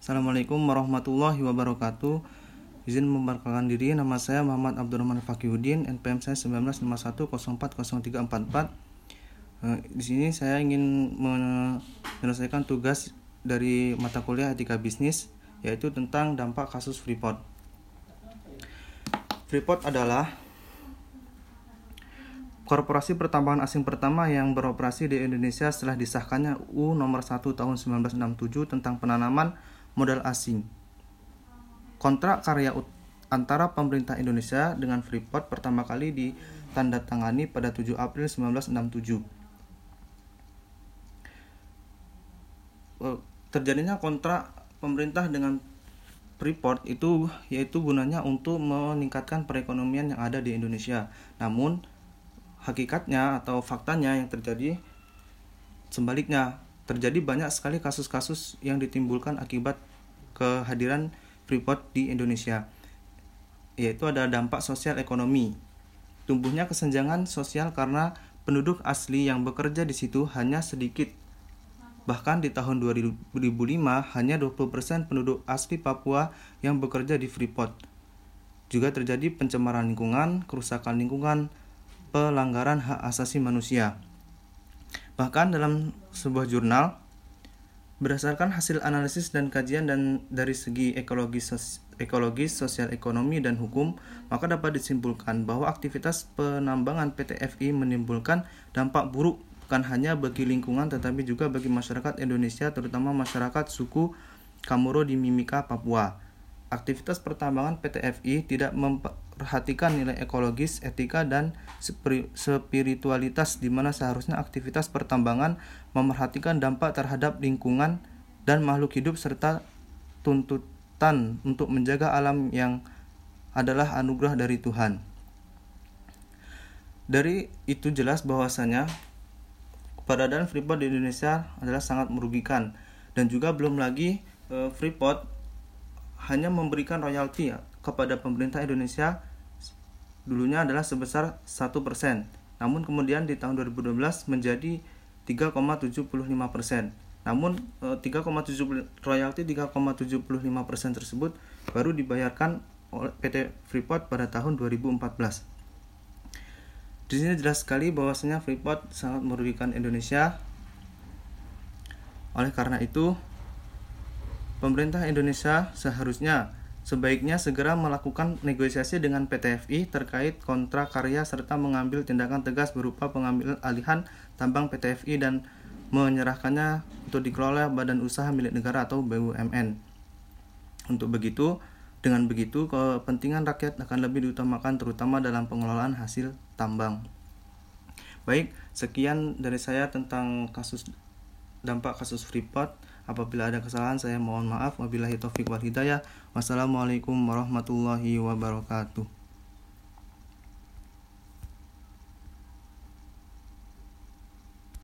Assalamualaikum warahmatullahi wabarakatuh. Izin memperkenalkan diri, nama saya Muhammad Abdurrahman Fakihudin, NPM saya 1951040344. Eh, Di sini saya ingin menyelesaikan tugas dari mata kuliah etika bisnis, yaitu tentang dampak kasus Freeport. Freeport adalah korporasi pertambangan asing pertama yang beroperasi di Indonesia setelah disahkannya UU nomor 1 tahun 1967 tentang penanaman modal asing. Kontrak karya antara pemerintah Indonesia dengan Freeport pertama kali ditandatangani pada 7 April 1967. Eh, terjadinya kontrak pemerintah dengan Freeport itu yaitu gunanya untuk meningkatkan perekonomian yang ada di Indonesia. Namun hakikatnya atau faktanya yang terjadi sebaliknya terjadi banyak sekali kasus-kasus yang ditimbulkan akibat kehadiran Freeport di Indonesia yaitu ada dampak sosial ekonomi. Tumbuhnya kesenjangan sosial karena penduduk asli yang bekerja di situ hanya sedikit. Bahkan di tahun 2005 hanya 20% penduduk asli Papua yang bekerja di Freeport. Juga terjadi pencemaran lingkungan, kerusakan lingkungan, pelanggaran hak asasi manusia. Bahkan dalam sebuah jurnal, berdasarkan hasil analisis dan kajian dan dari segi ekologis, ekologis, sosial ekonomi dan hukum, maka dapat disimpulkan bahwa aktivitas penambangan PT FI menimbulkan dampak buruk bukan hanya bagi lingkungan tetapi juga bagi masyarakat Indonesia terutama masyarakat suku Kamoro di Mimika, Papua. Aktivitas pertambangan PT FI tidak perhatikan nilai ekologis, etika, dan spiritualitas di mana seharusnya aktivitas pertambangan memerhatikan dampak terhadap lingkungan dan makhluk hidup serta tuntutan untuk menjaga alam yang adalah anugerah dari Tuhan. Dari itu jelas bahwasanya keberadaan Freeport di Indonesia adalah sangat merugikan dan juga belum lagi eh, Freeport hanya memberikan royalti kepada pemerintah Indonesia dulunya adalah sebesar 1%, namun kemudian di tahun 2012 menjadi 3,75%. Namun 3,7 eh, royalti 3,75% tersebut baru dibayarkan oleh PT Freeport pada tahun 2014. Di sini jelas sekali bahwasanya Freeport sangat merugikan Indonesia. Oleh karena itu, pemerintah Indonesia seharusnya Sebaiknya segera melakukan negosiasi dengan PT FI terkait kontrak karya serta mengambil tindakan tegas berupa pengambilan alihan tambang PT FI dan menyerahkannya untuk dikelola badan usaha milik negara atau BUMN. Untuk begitu, dengan begitu kepentingan rakyat akan lebih diutamakan terutama dalam pengelolaan hasil tambang. Baik, sekian dari saya tentang kasus dampak kasus Freeport. Apabila ada kesalahan saya mohon maaf. Wabillahi taufik wal hidayah. Wassalamualaikum warahmatullahi wabarakatuh.